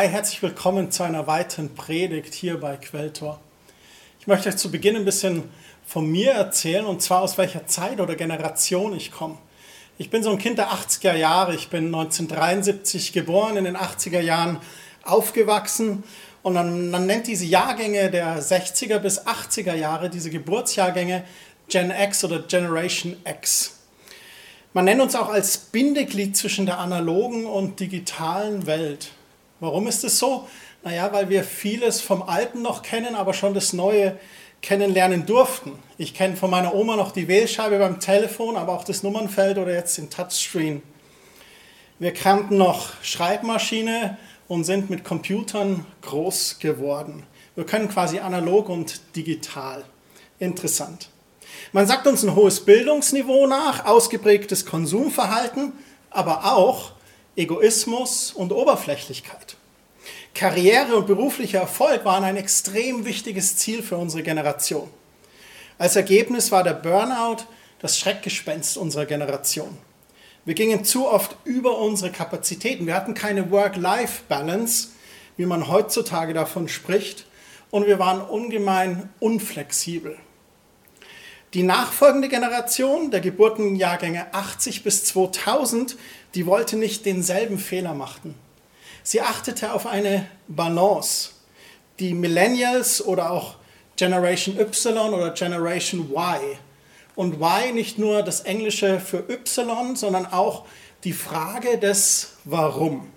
Hi, herzlich willkommen zu einer weiteren Predigt hier bei Quelltor. Ich möchte euch zu Beginn ein bisschen von mir erzählen und zwar aus welcher Zeit oder Generation ich komme. Ich bin so ein Kind der 80er Jahre. Ich bin 1973 geboren, in den 80er Jahren aufgewachsen und man, man nennt diese Jahrgänge der 60er bis 80er Jahre, diese Geburtsjahrgänge Gen X oder Generation X. Man nennt uns auch als Bindeglied zwischen der analogen und digitalen Welt. Warum ist es so? Naja, weil wir vieles vom Alten noch kennen, aber schon das Neue kennenlernen durften. Ich kenne von meiner Oma noch die Wählscheibe beim Telefon, aber auch das Nummernfeld oder jetzt den Touchscreen. Wir kannten noch Schreibmaschine und sind mit Computern groß geworden. Wir können quasi analog und digital. Interessant. Man sagt uns ein hohes Bildungsniveau nach, ausgeprägtes Konsumverhalten, aber auch Egoismus und Oberflächlichkeit. Karriere und beruflicher Erfolg waren ein extrem wichtiges Ziel für unsere Generation. Als Ergebnis war der Burnout das Schreckgespenst unserer Generation. Wir gingen zu oft über unsere Kapazitäten. Wir hatten keine Work-Life-Balance, wie man heutzutage davon spricht, und wir waren ungemein unflexibel. Die nachfolgende Generation der Geburtenjahrgänge 80 bis 2000, die wollte nicht denselben Fehler machen. Sie achtete auf eine Balance. Die Millennials oder auch Generation Y oder Generation Y. Und Y nicht nur das Englische für Y, sondern auch die Frage des Warum.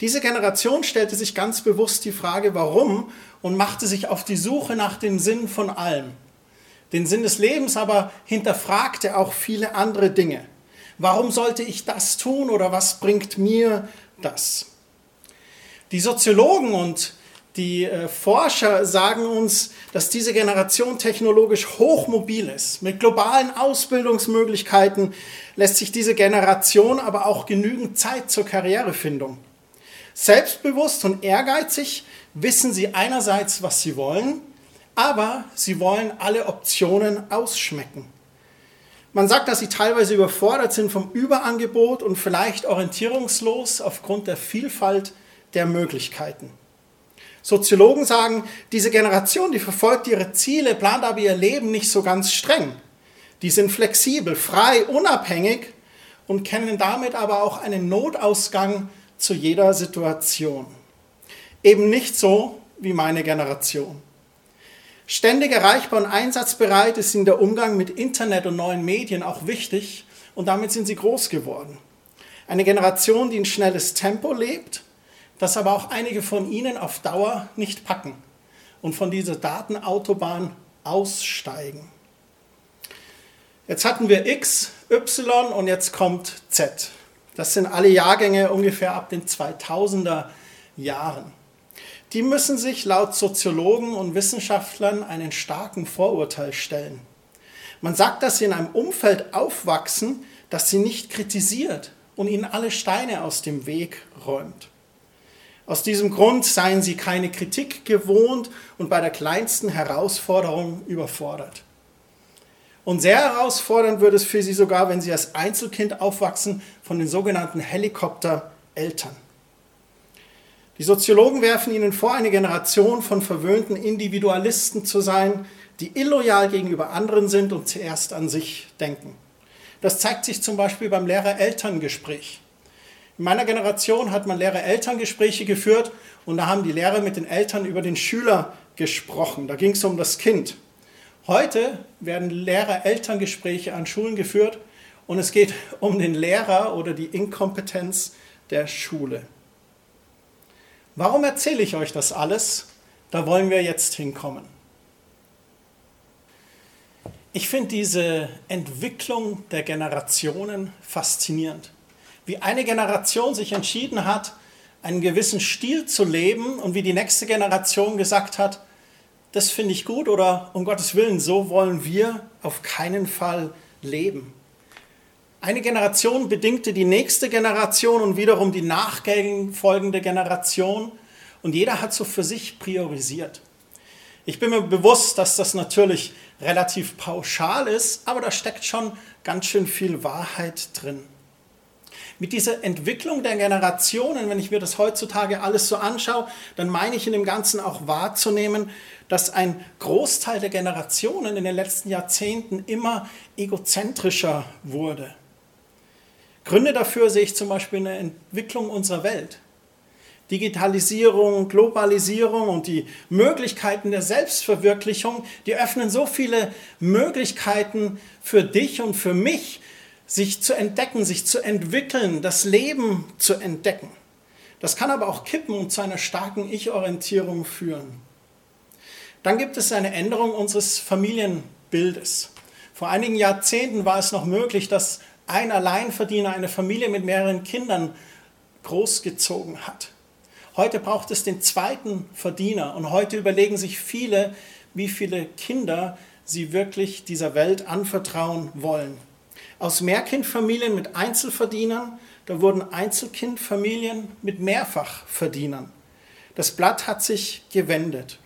Diese Generation stellte sich ganz bewusst die Frage Warum und machte sich auf die Suche nach dem Sinn von allem den Sinn des Lebens, aber hinterfragte auch viele andere Dinge. Warum sollte ich das tun oder was bringt mir das? Die Soziologen und die äh, Forscher sagen uns, dass diese Generation technologisch hochmobil ist. Mit globalen Ausbildungsmöglichkeiten lässt sich diese Generation aber auch genügend Zeit zur Karrierefindung. Selbstbewusst und ehrgeizig wissen sie einerseits, was sie wollen, aber sie wollen alle Optionen ausschmecken. Man sagt, dass sie teilweise überfordert sind vom Überangebot und vielleicht orientierungslos aufgrund der Vielfalt der Möglichkeiten. Soziologen sagen, diese Generation, die verfolgt ihre Ziele, plant aber ihr Leben nicht so ganz streng. Die sind flexibel, frei, unabhängig und kennen damit aber auch einen Notausgang zu jeder Situation. Eben nicht so wie meine Generation. Ständig erreichbar und einsatzbereit ist ihnen der Umgang mit Internet und neuen Medien auch wichtig und damit sind sie groß geworden. Eine Generation, die ein schnelles Tempo lebt, das aber auch einige von ihnen auf Dauer nicht packen und von dieser Datenautobahn aussteigen. Jetzt hatten wir X, Y und jetzt kommt Z. Das sind alle Jahrgänge ungefähr ab den 2000er Jahren die müssen sich laut Soziologen und Wissenschaftlern einen starken Vorurteil stellen. Man sagt, dass sie in einem Umfeld aufwachsen, das sie nicht kritisiert und ihnen alle Steine aus dem Weg räumt. Aus diesem Grund seien sie keine Kritik gewohnt und bei der kleinsten Herausforderung überfordert. Und sehr herausfordernd wird es für sie sogar, wenn sie als Einzelkind aufwachsen von den sogenannten Helikoptereltern. Die Soziologen werfen ihnen vor, eine Generation von verwöhnten Individualisten zu sein, die illoyal gegenüber anderen sind und zuerst an sich denken. Das zeigt sich zum Beispiel beim Lehrer-Eltern-Gespräch. In meiner Generation hat man Lehrer-Eltern-Gespräche geführt und da haben die Lehrer mit den Eltern über den Schüler gesprochen. Da ging es um das Kind. Heute werden Lehrer-Eltern-Gespräche an Schulen geführt und es geht um den Lehrer oder die Inkompetenz der Schule. Warum erzähle ich euch das alles? Da wollen wir jetzt hinkommen. Ich finde diese Entwicklung der Generationen faszinierend. Wie eine Generation sich entschieden hat, einen gewissen Stil zu leben und wie die nächste Generation gesagt hat, das finde ich gut oder um Gottes Willen, so wollen wir auf keinen Fall leben. Eine Generation bedingte die nächste Generation und wiederum die nachfolgende Generation. Und jeder hat so für sich priorisiert. Ich bin mir bewusst, dass das natürlich relativ pauschal ist, aber da steckt schon ganz schön viel Wahrheit drin. Mit dieser Entwicklung der Generationen, wenn ich mir das heutzutage alles so anschaue, dann meine ich in dem Ganzen auch wahrzunehmen, dass ein Großteil der Generationen in den letzten Jahrzehnten immer egozentrischer wurde. Gründe dafür sehe ich zum Beispiel in der Entwicklung unserer Welt. Digitalisierung, Globalisierung und die Möglichkeiten der Selbstverwirklichung, die öffnen so viele Möglichkeiten für dich und für mich, sich zu entdecken, sich zu entwickeln, das Leben zu entdecken. Das kann aber auch kippen und zu einer starken Ich-Orientierung führen. Dann gibt es eine Änderung unseres Familienbildes. Vor einigen Jahrzehnten war es noch möglich, dass ein Alleinverdiener eine Familie mit mehreren Kindern großgezogen hat. Heute braucht es den zweiten Verdiener und heute überlegen sich viele, wie viele Kinder sie wirklich dieser Welt anvertrauen wollen. Aus Mehrkindfamilien mit Einzelverdienern, da wurden Einzelkindfamilien mit Mehrfachverdienern. Das Blatt hat sich gewendet.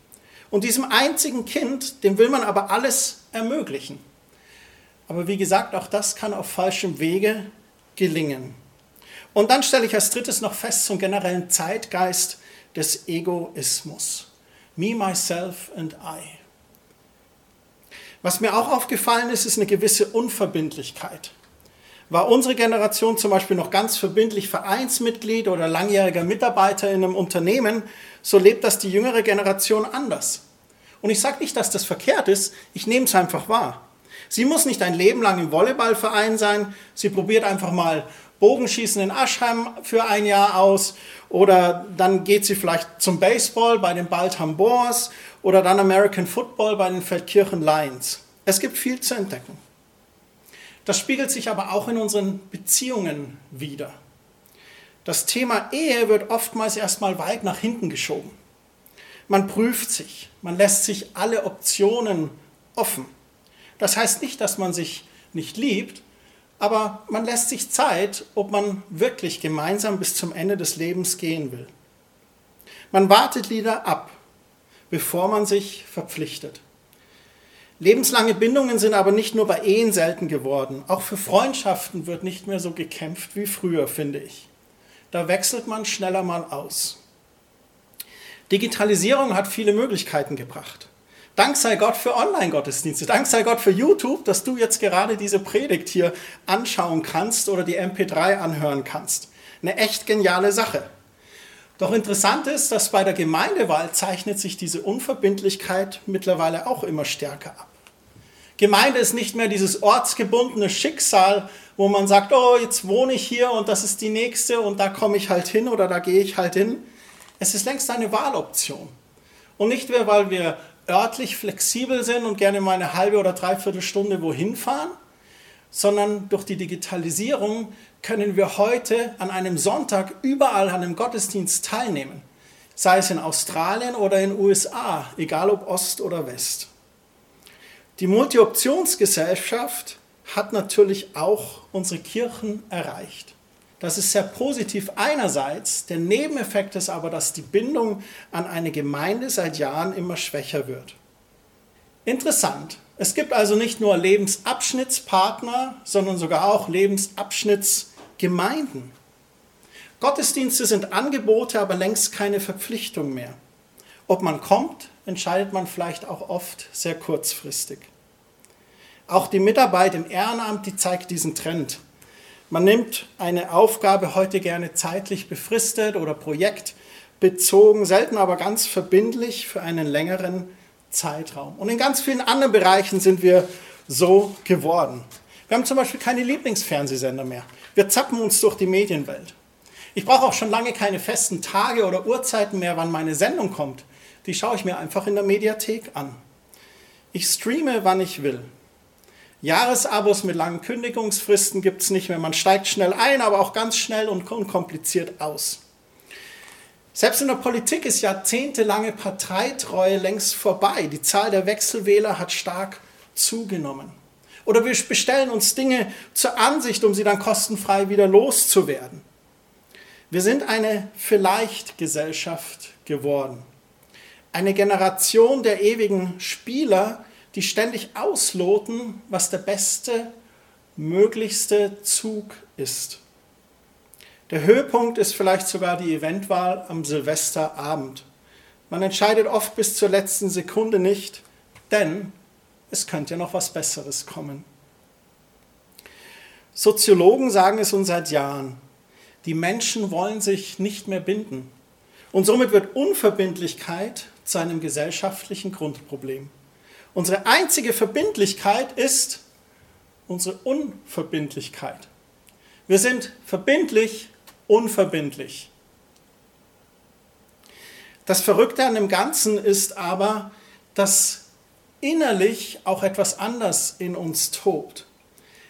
Und diesem einzigen Kind, dem will man aber alles ermöglichen. Aber wie gesagt, auch das kann auf falschem Wege gelingen. Und dann stelle ich als drittes noch fest zum generellen Zeitgeist des Egoismus. Me, myself and I. Was mir auch aufgefallen ist, ist eine gewisse Unverbindlichkeit. War unsere Generation zum Beispiel noch ganz verbindlich Vereinsmitglied oder langjähriger Mitarbeiter in einem Unternehmen, so lebt das die jüngere Generation anders. Und ich sage nicht, dass das verkehrt ist, ich nehme es einfach wahr. Sie muss nicht ein Leben lang im Volleyballverein sein, sie probiert einfach mal Bogenschießen in Aschheim für ein Jahr aus oder dann geht sie vielleicht zum Baseball bei den Baltham Boars oder dann American Football bei den Feldkirchen Lions. Es gibt viel zu entdecken. Das spiegelt sich aber auch in unseren Beziehungen wider. Das Thema Ehe wird oftmals erstmal weit nach hinten geschoben. Man prüft sich, man lässt sich alle Optionen offen. Das heißt nicht, dass man sich nicht liebt, aber man lässt sich Zeit, ob man wirklich gemeinsam bis zum Ende des Lebens gehen will. Man wartet lieber ab, bevor man sich verpflichtet. Lebenslange Bindungen sind aber nicht nur bei Ehen selten geworden. Auch für Freundschaften wird nicht mehr so gekämpft wie früher, finde ich. Da wechselt man schneller mal aus. Digitalisierung hat viele Möglichkeiten gebracht. Dank sei Gott für Online-Gottesdienste. Dank sei Gott für YouTube, dass du jetzt gerade diese Predigt hier anschauen kannst oder die MP3 anhören kannst. Eine echt geniale Sache. Doch interessant ist, dass bei der Gemeindewahl zeichnet sich diese Unverbindlichkeit mittlerweile auch immer stärker ab. Gemeinde ist nicht mehr dieses ortsgebundene Schicksal, wo man sagt, oh, jetzt wohne ich hier und das ist die nächste und da komme ich halt hin oder da gehe ich halt hin. Es ist längst eine Wahloption. Und nicht mehr, weil wir örtlich flexibel sind und gerne mal eine halbe oder dreiviertel Stunde wohin fahren, sondern durch die Digitalisierung können wir heute an einem Sonntag überall an einem Gottesdienst teilnehmen, sei es in Australien oder in den USA, egal ob Ost oder West. Die Multi-Optionsgesellschaft hat natürlich auch unsere Kirchen erreicht. Das ist sehr positiv einerseits. Der Nebeneffekt ist aber, dass die Bindung an eine Gemeinde seit Jahren immer schwächer wird. Interessant. Es gibt also nicht nur Lebensabschnittspartner, sondern sogar auch Lebensabschnittsgemeinden. Gottesdienste sind Angebote, aber längst keine Verpflichtung mehr. Ob man kommt, entscheidet man vielleicht auch oft sehr kurzfristig. Auch die Mitarbeit im Ehrenamt, die zeigt diesen Trend. Man nimmt eine Aufgabe heute gerne zeitlich befristet oder projektbezogen, selten aber ganz verbindlich für einen längeren Zeitraum. Und in ganz vielen anderen Bereichen sind wir so geworden. Wir haben zum Beispiel keine Lieblingsfernsehsender mehr. Wir zappen uns durch die Medienwelt. Ich brauche auch schon lange keine festen Tage oder Uhrzeiten mehr, wann meine Sendung kommt. Die schaue ich mir einfach in der Mediathek an. Ich streame, wann ich will. Jahresabos mit langen Kündigungsfristen gibt es nicht mehr. Man steigt schnell ein, aber auch ganz schnell und unkompliziert aus. Selbst in der Politik ist jahrzehntelange Parteitreue längst vorbei. Die Zahl der Wechselwähler hat stark zugenommen. Oder wir bestellen uns Dinge zur Ansicht, um sie dann kostenfrei wieder loszuwerden. Wir sind eine Vielleicht-Gesellschaft geworden. Eine Generation der ewigen Spieler, die ständig ausloten, was der beste, möglichste Zug ist. Der Höhepunkt ist vielleicht sogar die Eventwahl am Silvesterabend. Man entscheidet oft bis zur letzten Sekunde nicht, denn es könnte ja noch was Besseres kommen. Soziologen sagen es uns seit Jahren. Die Menschen wollen sich nicht mehr binden. Und somit wird Unverbindlichkeit zu einem gesellschaftlichen Grundproblem. Unsere einzige Verbindlichkeit ist unsere Unverbindlichkeit. Wir sind verbindlich, unverbindlich. Das Verrückte an dem Ganzen ist aber, dass innerlich auch etwas anders in uns tobt.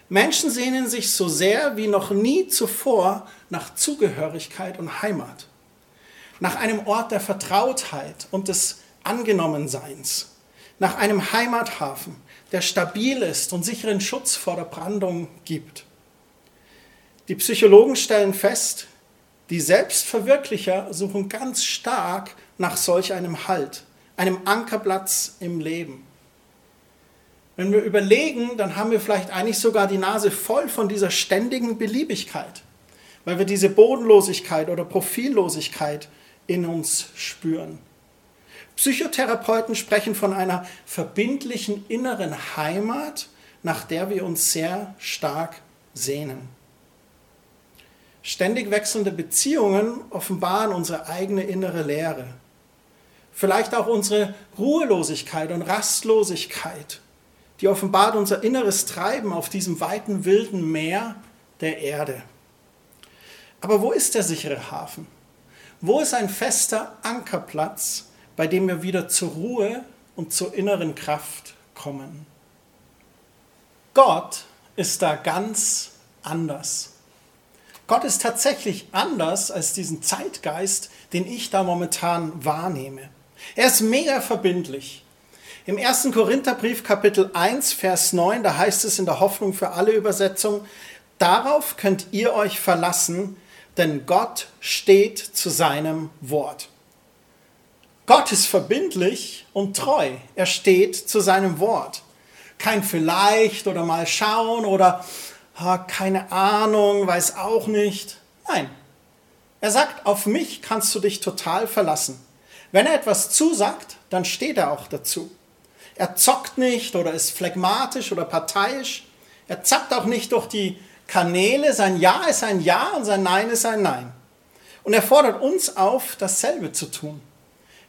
Menschen sehnen sich so sehr wie noch nie zuvor nach Zugehörigkeit und Heimat, nach einem Ort der Vertrautheit und des Angenommenseins, nach einem Heimathafen, der stabil ist und sicheren Schutz vor der Brandung gibt. Die Psychologen stellen fest, die Selbstverwirklicher suchen ganz stark nach solch einem Halt, einem Ankerplatz im Leben. Wenn wir überlegen, dann haben wir vielleicht eigentlich sogar die Nase voll von dieser ständigen Beliebigkeit, weil wir diese Bodenlosigkeit oder Profillosigkeit in uns spüren. Psychotherapeuten sprechen von einer verbindlichen inneren Heimat, nach der wir uns sehr stark sehnen. Ständig wechselnde Beziehungen offenbaren unsere eigene innere Leere. Vielleicht auch unsere Ruhelosigkeit und Rastlosigkeit die offenbart unser inneres Treiben auf diesem weiten, wilden Meer der Erde. Aber wo ist der sichere Hafen? Wo ist ein fester Ankerplatz, bei dem wir wieder zur Ruhe und zur inneren Kraft kommen? Gott ist da ganz anders. Gott ist tatsächlich anders als diesen Zeitgeist, den ich da momentan wahrnehme. Er ist mega verbindlich. Im 1. Korintherbrief Kapitel 1, Vers 9, da heißt es in der Hoffnung für alle Übersetzungen, darauf könnt ihr euch verlassen, denn Gott steht zu seinem Wort. Gott ist verbindlich und treu. Er steht zu seinem Wort. Kein vielleicht oder mal schauen oder ah, keine Ahnung, weiß auch nicht. Nein. Er sagt, auf mich kannst du dich total verlassen. Wenn er etwas zusagt, dann steht er auch dazu. Er zockt nicht oder ist phlegmatisch oder parteiisch. Er zappt auch nicht durch die Kanäle. Sein Ja ist ein Ja und sein Nein ist ein Nein. Und er fordert uns auf, dasselbe zu tun.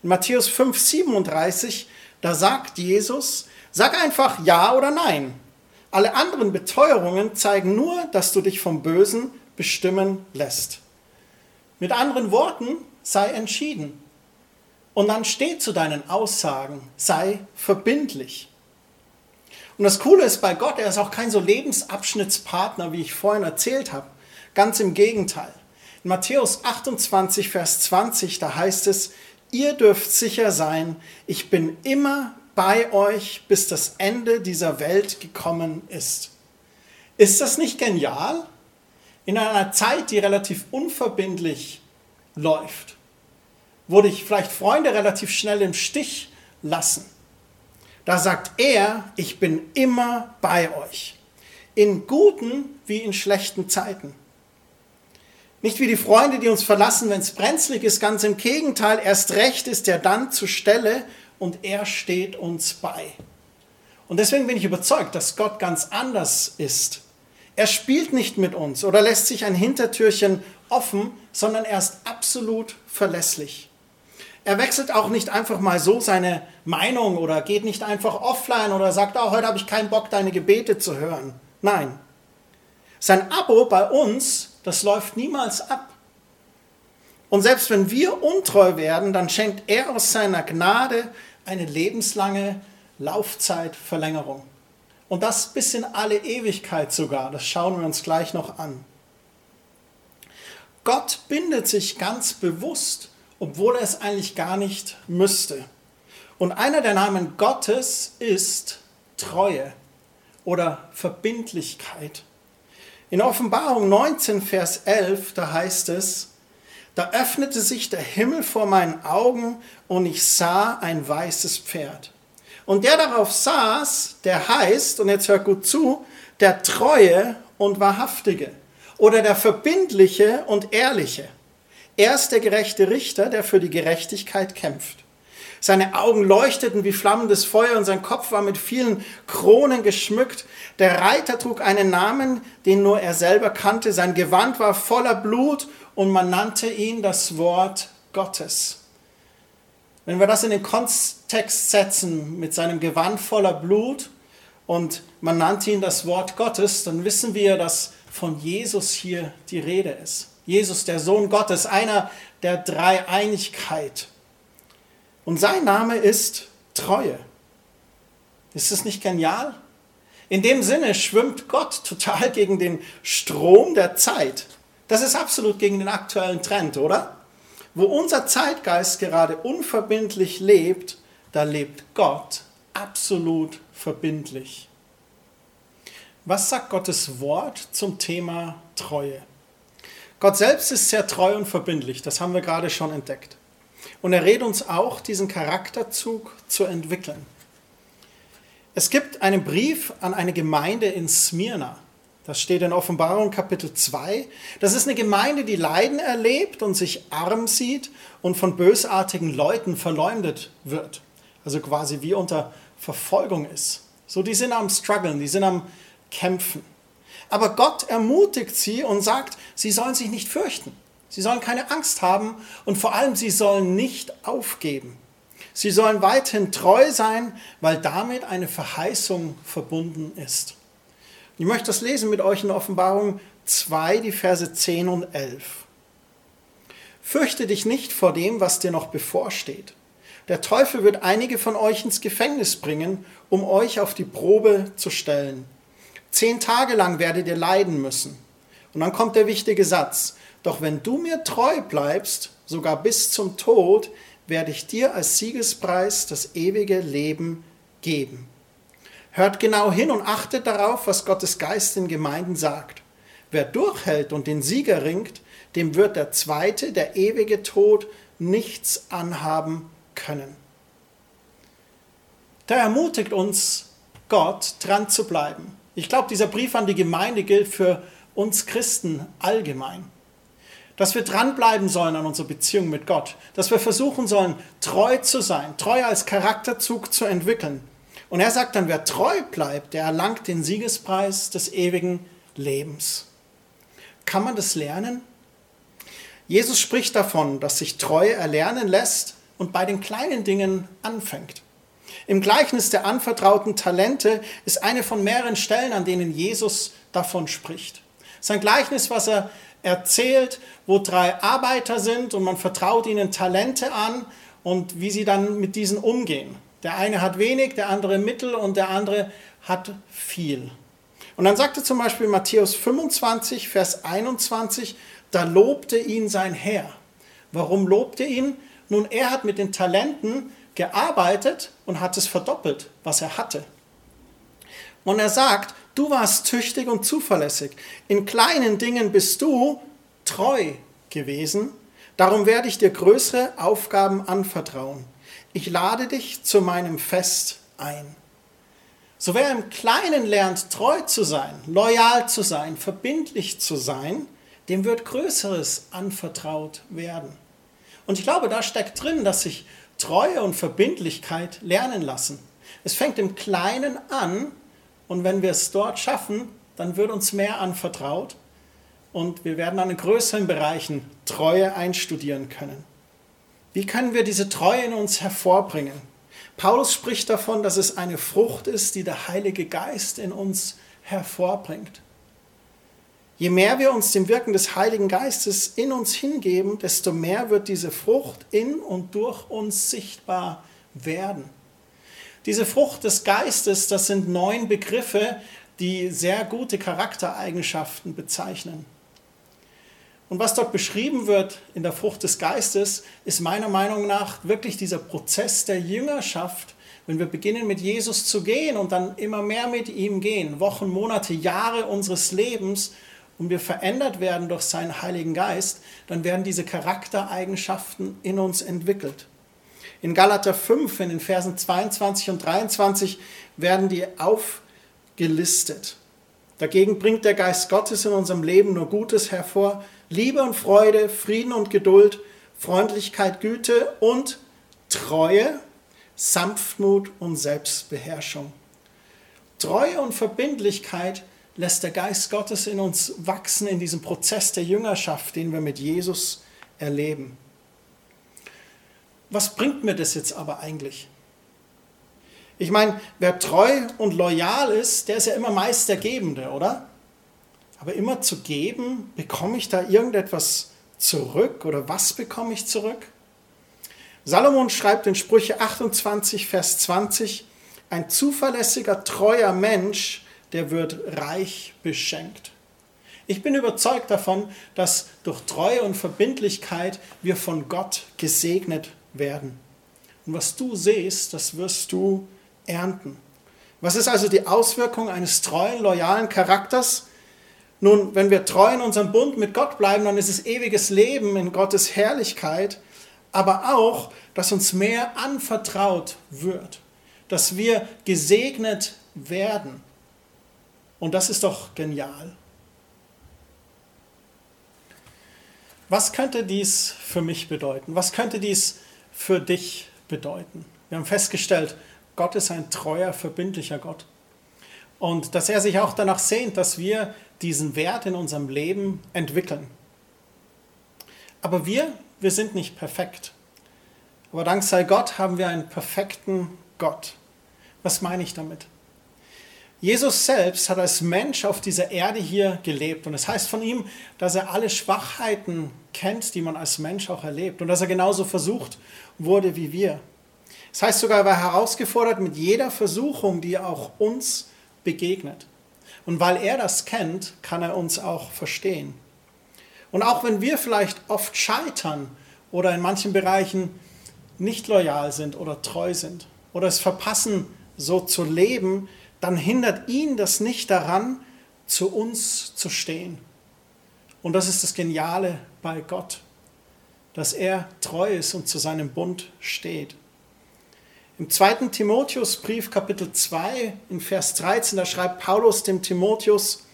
In Matthäus 5, 37, da sagt Jesus, sag einfach Ja oder Nein. Alle anderen Beteuerungen zeigen nur, dass du dich vom Bösen bestimmen lässt. Mit anderen Worten, sei entschieden. Und dann steh zu deinen Aussagen, sei verbindlich. Und das Coole ist bei Gott, er ist auch kein so Lebensabschnittspartner, wie ich vorhin erzählt habe. Ganz im Gegenteil. In Matthäus 28, Vers 20, da heißt es, ihr dürft sicher sein, ich bin immer bei euch, bis das Ende dieser Welt gekommen ist. Ist das nicht genial? In einer Zeit, die relativ unverbindlich läuft wo dich vielleicht Freunde relativ schnell im Stich lassen. Da sagt er, ich bin immer bei euch. In guten wie in schlechten Zeiten. Nicht wie die Freunde, die uns verlassen, wenn es brenzlig ist, ganz im Gegenteil, erst recht ist er dann zur Stelle und er steht uns bei. Und deswegen bin ich überzeugt, dass Gott ganz anders ist. Er spielt nicht mit uns oder lässt sich ein Hintertürchen offen, sondern er ist absolut verlässlich. Er wechselt auch nicht einfach mal so seine Meinung oder geht nicht einfach offline oder sagt, oh, heute habe ich keinen Bock, deine Gebete zu hören. Nein. Sein Abo bei uns, das läuft niemals ab. Und selbst wenn wir untreu werden, dann schenkt er aus seiner Gnade eine lebenslange Laufzeitverlängerung. Und das bis in alle Ewigkeit sogar. Das schauen wir uns gleich noch an. Gott bindet sich ganz bewusst obwohl er es eigentlich gar nicht müsste. Und einer der Namen Gottes ist Treue oder Verbindlichkeit. In Offenbarung 19, Vers 11, da heißt es, da öffnete sich der Himmel vor meinen Augen und ich sah ein weißes Pferd. Und der darauf saß, der heißt, und jetzt hört gut zu, der Treue und Wahrhaftige. oder der verbindliche und ehrliche. Er ist der gerechte Richter, der für die Gerechtigkeit kämpft. Seine Augen leuchteten wie flammendes Feuer und sein Kopf war mit vielen Kronen geschmückt. Der Reiter trug einen Namen, den nur er selber kannte. Sein Gewand war voller Blut und man nannte ihn das Wort Gottes. Wenn wir das in den Kontext setzen mit seinem Gewand voller Blut und man nannte ihn das Wort Gottes, dann wissen wir, dass von Jesus hier die Rede ist. Jesus, der Sohn Gottes, einer der Dreieinigkeit. Und sein Name ist Treue. Ist es nicht genial? In dem Sinne schwimmt Gott total gegen den Strom der Zeit. Das ist absolut gegen den aktuellen Trend, oder? Wo unser Zeitgeist gerade unverbindlich lebt, da lebt Gott absolut verbindlich. Was sagt Gottes Wort zum Thema Treue? Gott selbst ist sehr treu und verbindlich, das haben wir gerade schon entdeckt. Und er rät uns auch, diesen Charakterzug zu entwickeln. Es gibt einen Brief an eine Gemeinde in Smyrna. Das steht in Offenbarung Kapitel 2. Das ist eine Gemeinde, die Leiden erlebt und sich arm sieht und von bösartigen Leuten verleumdet wird. Also quasi wie unter Verfolgung ist. So, die sind am Struggeln, die sind am Kämpfen. Aber Gott ermutigt sie und sagt, sie sollen sich nicht fürchten. Sie sollen keine Angst haben und vor allem sie sollen nicht aufgeben. Sie sollen weiterhin treu sein, weil damit eine Verheißung verbunden ist. Ich möchte das lesen mit euch in Offenbarung 2, die Verse 10 und 11. Fürchte dich nicht vor dem, was dir noch bevorsteht. Der Teufel wird einige von euch ins Gefängnis bringen, um euch auf die Probe zu stellen. Zehn Tage lang werdet ihr leiden müssen. Und dann kommt der wichtige Satz. Doch wenn du mir treu bleibst, sogar bis zum Tod, werde ich dir als Siegespreis das ewige Leben geben. Hört genau hin und achtet darauf, was Gottes Geist den Gemeinden sagt. Wer durchhält und den Sieger ringt, dem wird der zweite, der ewige Tod, nichts anhaben können. Da ermutigt uns Gott, dran zu bleiben. Ich glaube, dieser Brief an die Gemeinde gilt für uns Christen allgemein dass wir dranbleiben sollen an unserer Beziehung mit Gott, dass wir versuchen sollen, treu zu sein, treu als Charakterzug zu entwickeln. Und er sagt dann, wer treu bleibt, der erlangt den Siegespreis des ewigen Lebens. Kann man das lernen? Jesus spricht davon, dass sich Treue erlernen lässt und bei den kleinen Dingen anfängt. Im Gleichnis der anvertrauten Talente ist eine von mehreren Stellen, an denen Jesus davon spricht. Sein Gleichnis, was er erzählt, wo drei Arbeiter sind und man vertraut ihnen Talente an und wie sie dann mit diesen umgehen. Der eine hat wenig, der andere mittel und der andere hat viel. Und dann sagte zum Beispiel Matthäus 25, Vers 21, da lobte ihn sein Herr. Warum lobte ihn? Nun, er hat mit den Talenten gearbeitet und hat es verdoppelt, was er hatte. Und er sagt, Du warst tüchtig und zuverlässig. In kleinen Dingen bist du treu gewesen. Darum werde ich dir größere Aufgaben anvertrauen. Ich lade dich zu meinem Fest ein. So wer im Kleinen lernt, treu zu sein, loyal zu sein, verbindlich zu sein, dem wird Größeres anvertraut werden. Und ich glaube, da steckt drin, dass sich Treue und Verbindlichkeit lernen lassen. Es fängt im Kleinen an und wenn wir es dort schaffen, dann wird uns mehr anvertraut und wir werden dann in größeren Bereichen Treue einstudieren können. Wie können wir diese Treue in uns hervorbringen? Paulus spricht davon, dass es eine Frucht ist, die der Heilige Geist in uns hervorbringt. Je mehr wir uns dem Wirken des Heiligen Geistes in uns hingeben, desto mehr wird diese Frucht in und durch uns sichtbar werden. Diese Frucht des Geistes, das sind neun Begriffe, die sehr gute Charaktereigenschaften bezeichnen. Und was dort beschrieben wird in der Frucht des Geistes, ist meiner Meinung nach wirklich dieser Prozess der Jüngerschaft, wenn wir beginnen mit Jesus zu gehen und dann immer mehr mit ihm gehen, Wochen, Monate, Jahre unseres Lebens und wir verändert werden durch seinen Heiligen Geist, dann werden diese Charaktereigenschaften in uns entwickelt. In Galater 5, in den Versen 22 und 23 werden die aufgelistet. Dagegen bringt der Geist Gottes in unserem Leben nur Gutes hervor. Liebe und Freude, Frieden und Geduld, Freundlichkeit, Güte und Treue, Sanftmut und Selbstbeherrschung. Treue und Verbindlichkeit lässt der Geist Gottes in uns wachsen in diesem Prozess der Jüngerschaft, den wir mit Jesus erleben. Was bringt mir das jetzt aber eigentlich? Ich meine, wer treu und loyal ist, der ist ja immer meist der Gebende, oder? Aber immer zu geben, bekomme ich da irgendetwas zurück oder was bekomme ich zurück? Salomon schreibt in Sprüche 28, Vers 20, ein zuverlässiger, treuer Mensch, der wird reich beschenkt. Ich bin überzeugt davon, dass durch Treue und Verbindlichkeit wir von Gott gesegnet werden. Und was du siehst, das wirst du ernten. Was ist also die Auswirkung eines treuen, loyalen Charakters? Nun, wenn wir treu in unserem Bund mit Gott bleiben, dann ist es ewiges Leben in Gottes Herrlichkeit, aber auch, dass uns mehr anvertraut wird, dass wir gesegnet werden. Und das ist doch genial. Was könnte dies für mich bedeuten? Was könnte dies für dich bedeuten? Wir haben festgestellt, Gott ist ein treuer, verbindlicher Gott. Und dass er sich auch danach sehnt, dass wir diesen Wert in unserem Leben entwickeln. Aber wir, wir sind nicht perfekt. Aber dank sei Gott haben wir einen perfekten Gott. Was meine ich damit? Jesus selbst hat als Mensch auf dieser Erde hier gelebt. Und es heißt von ihm, dass er alle Schwachheiten kennt, die man als Mensch auch erlebt. Und dass er genauso versucht wurde wie wir. Das heißt sogar, er war herausgefordert mit jeder Versuchung, die auch uns begegnet. Und weil er das kennt, kann er uns auch verstehen. Und auch wenn wir vielleicht oft scheitern oder in manchen Bereichen nicht loyal sind oder treu sind oder es verpassen, so zu leben, dann hindert ihn das nicht daran, zu uns zu stehen. Und das ist das Geniale bei Gott, dass er treu ist und zu seinem Bund steht. Im 2. Timotheusbrief Kapitel 2 in Vers 13, da schreibt Paulus dem Timotheus,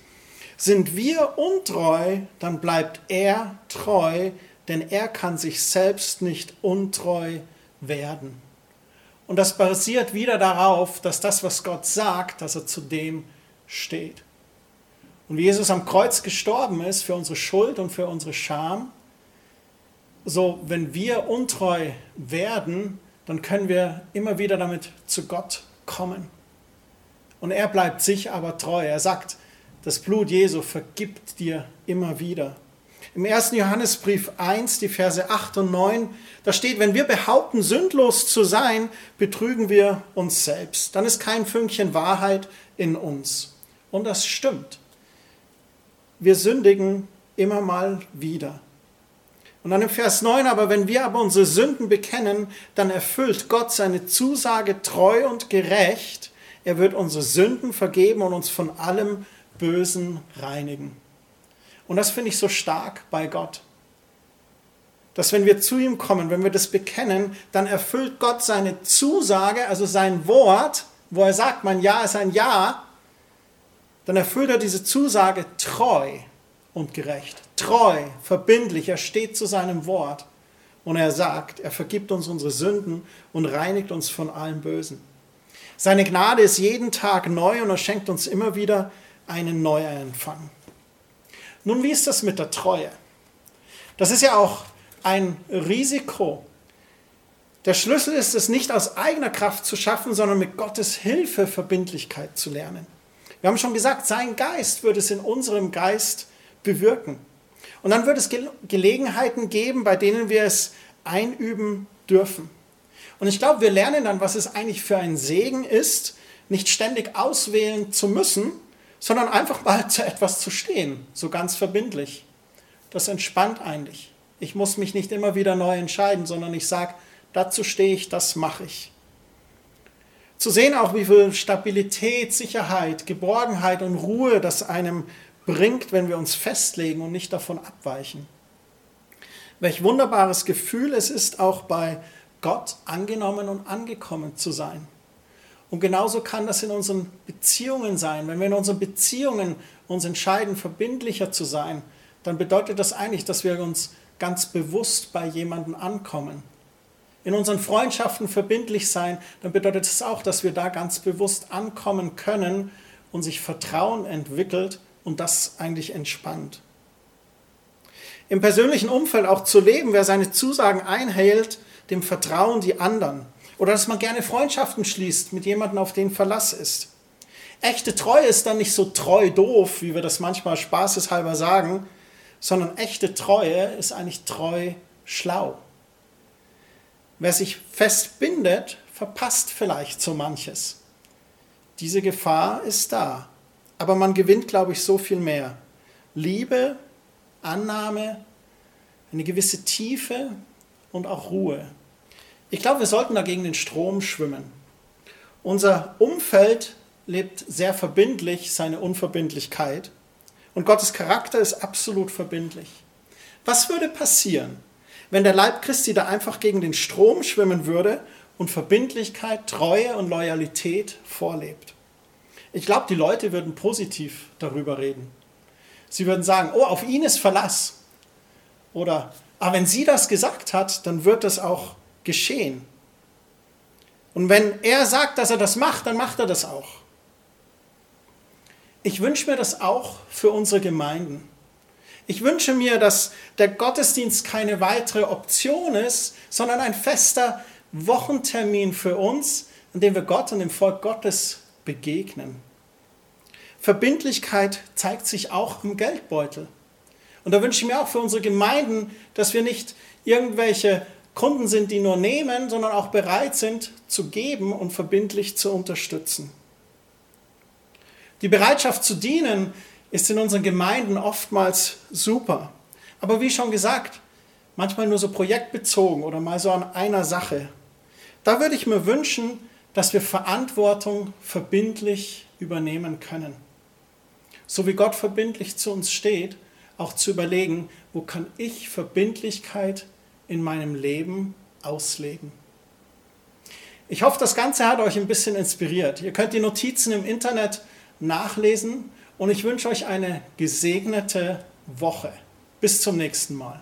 sind wir untreu, dann bleibt er treu, denn er kann sich selbst nicht untreu werden. Und das basiert wieder darauf, dass das, was Gott sagt, dass er zu dem steht. Und wie Jesus am Kreuz gestorben ist für unsere Schuld und für unsere Scham, so wenn wir untreu werden, dann können wir immer wieder damit zu Gott kommen. Und er bleibt sich aber treu. Er sagt, das Blut Jesu vergibt dir immer wieder. Im 1. Johannesbrief 1, die Verse 8 und 9, da steht, wenn wir behaupten, sündlos zu sein, betrügen wir uns selbst. Dann ist kein Fünkchen Wahrheit in uns. Und das stimmt. Wir sündigen immer mal wieder. Und dann im Vers 9, aber wenn wir aber unsere Sünden bekennen, dann erfüllt Gott seine Zusage treu und gerecht. Er wird unsere Sünden vergeben und uns von allem Bösen reinigen. Und das finde ich so stark bei Gott. Dass wenn wir zu ihm kommen, wenn wir das bekennen, dann erfüllt Gott seine Zusage, also sein Wort, wo er sagt, mein Ja ist ein Ja, dann erfüllt er diese Zusage treu und gerecht. Treu, verbindlich, er steht zu seinem Wort. Und er sagt, er vergibt uns unsere Sünden und reinigt uns von allem Bösen. Seine Gnade ist jeden Tag neu und er schenkt uns immer wieder einen Neuempfang. Nun, wie ist das mit der Treue? Das ist ja auch ein Risiko. Der Schlüssel ist es nicht aus eigener Kraft zu schaffen, sondern mit Gottes Hilfe Verbindlichkeit zu lernen. Wir haben schon gesagt, sein Geist wird es in unserem Geist bewirken. Und dann wird es Gelegenheiten geben, bei denen wir es einüben dürfen. Und ich glaube, wir lernen dann, was es eigentlich für ein Segen ist, nicht ständig auswählen zu müssen, sondern einfach mal zu etwas zu stehen, so ganz verbindlich. Das entspannt eigentlich. Ich muss mich nicht immer wieder neu entscheiden, sondern ich sage, dazu stehe ich, das mache ich. Zu sehen auch, wie viel Stabilität, Sicherheit, Geborgenheit und Ruhe das einem bringt, wenn wir uns festlegen und nicht davon abweichen. Welch wunderbares Gefühl es ist, auch bei Gott angenommen und angekommen zu sein. Und genauso kann das in unseren Beziehungen sein. Wenn wir in unseren Beziehungen uns entscheiden, verbindlicher zu sein, dann bedeutet das eigentlich, dass wir uns ganz bewusst bei jemandem ankommen. In unseren Freundschaften verbindlich sein, dann bedeutet es das auch, dass wir da ganz bewusst ankommen können und sich Vertrauen entwickelt und das eigentlich entspannt. Im persönlichen Umfeld auch zu leben, wer seine Zusagen einhält, dem vertrauen die anderen. Oder dass man gerne Freundschaften schließt mit jemandem, auf den Verlass ist. Echte Treue ist dann nicht so treu doof, wie wir das manchmal spaßeshalber sagen, sondern echte Treue ist eigentlich treu schlau. Wer sich festbindet, verpasst vielleicht so manches. Diese Gefahr ist da. Aber man gewinnt, glaube ich, so viel mehr. Liebe, Annahme, eine gewisse Tiefe und auch Ruhe. Ich glaube, wir sollten dagegen den Strom schwimmen. Unser Umfeld lebt sehr verbindlich seine Unverbindlichkeit und Gottes Charakter ist absolut verbindlich. Was würde passieren, wenn der Leib Christi da einfach gegen den Strom schwimmen würde und Verbindlichkeit, Treue und Loyalität vorlebt? Ich glaube, die Leute würden positiv darüber reden. Sie würden sagen, oh, auf ihn ist Verlass. Oder, aber wenn sie das gesagt hat, dann wird das auch geschehen. Und wenn er sagt, dass er das macht, dann macht er das auch. Ich wünsche mir das auch für unsere Gemeinden. Ich wünsche mir, dass der Gottesdienst keine weitere Option ist, sondern ein fester Wochentermin für uns, an dem wir Gott und dem Volk Gottes begegnen. Verbindlichkeit zeigt sich auch im Geldbeutel. Und da wünsche ich mir auch für unsere Gemeinden, dass wir nicht irgendwelche Kunden sind, die nur nehmen, sondern auch bereit sind zu geben und verbindlich zu unterstützen. Die Bereitschaft zu dienen ist in unseren Gemeinden oftmals super. Aber wie schon gesagt, manchmal nur so projektbezogen oder mal so an einer Sache. Da würde ich mir wünschen, dass wir Verantwortung verbindlich übernehmen können. So wie Gott verbindlich zu uns steht, auch zu überlegen, wo kann ich Verbindlichkeit in meinem Leben ausleben. Ich hoffe, das Ganze hat euch ein bisschen inspiriert. Ihr könnt die Notizen im Internet nachlesen und ich wünsche euch eine gesegnete Woche. Bis zum nächsten Mal.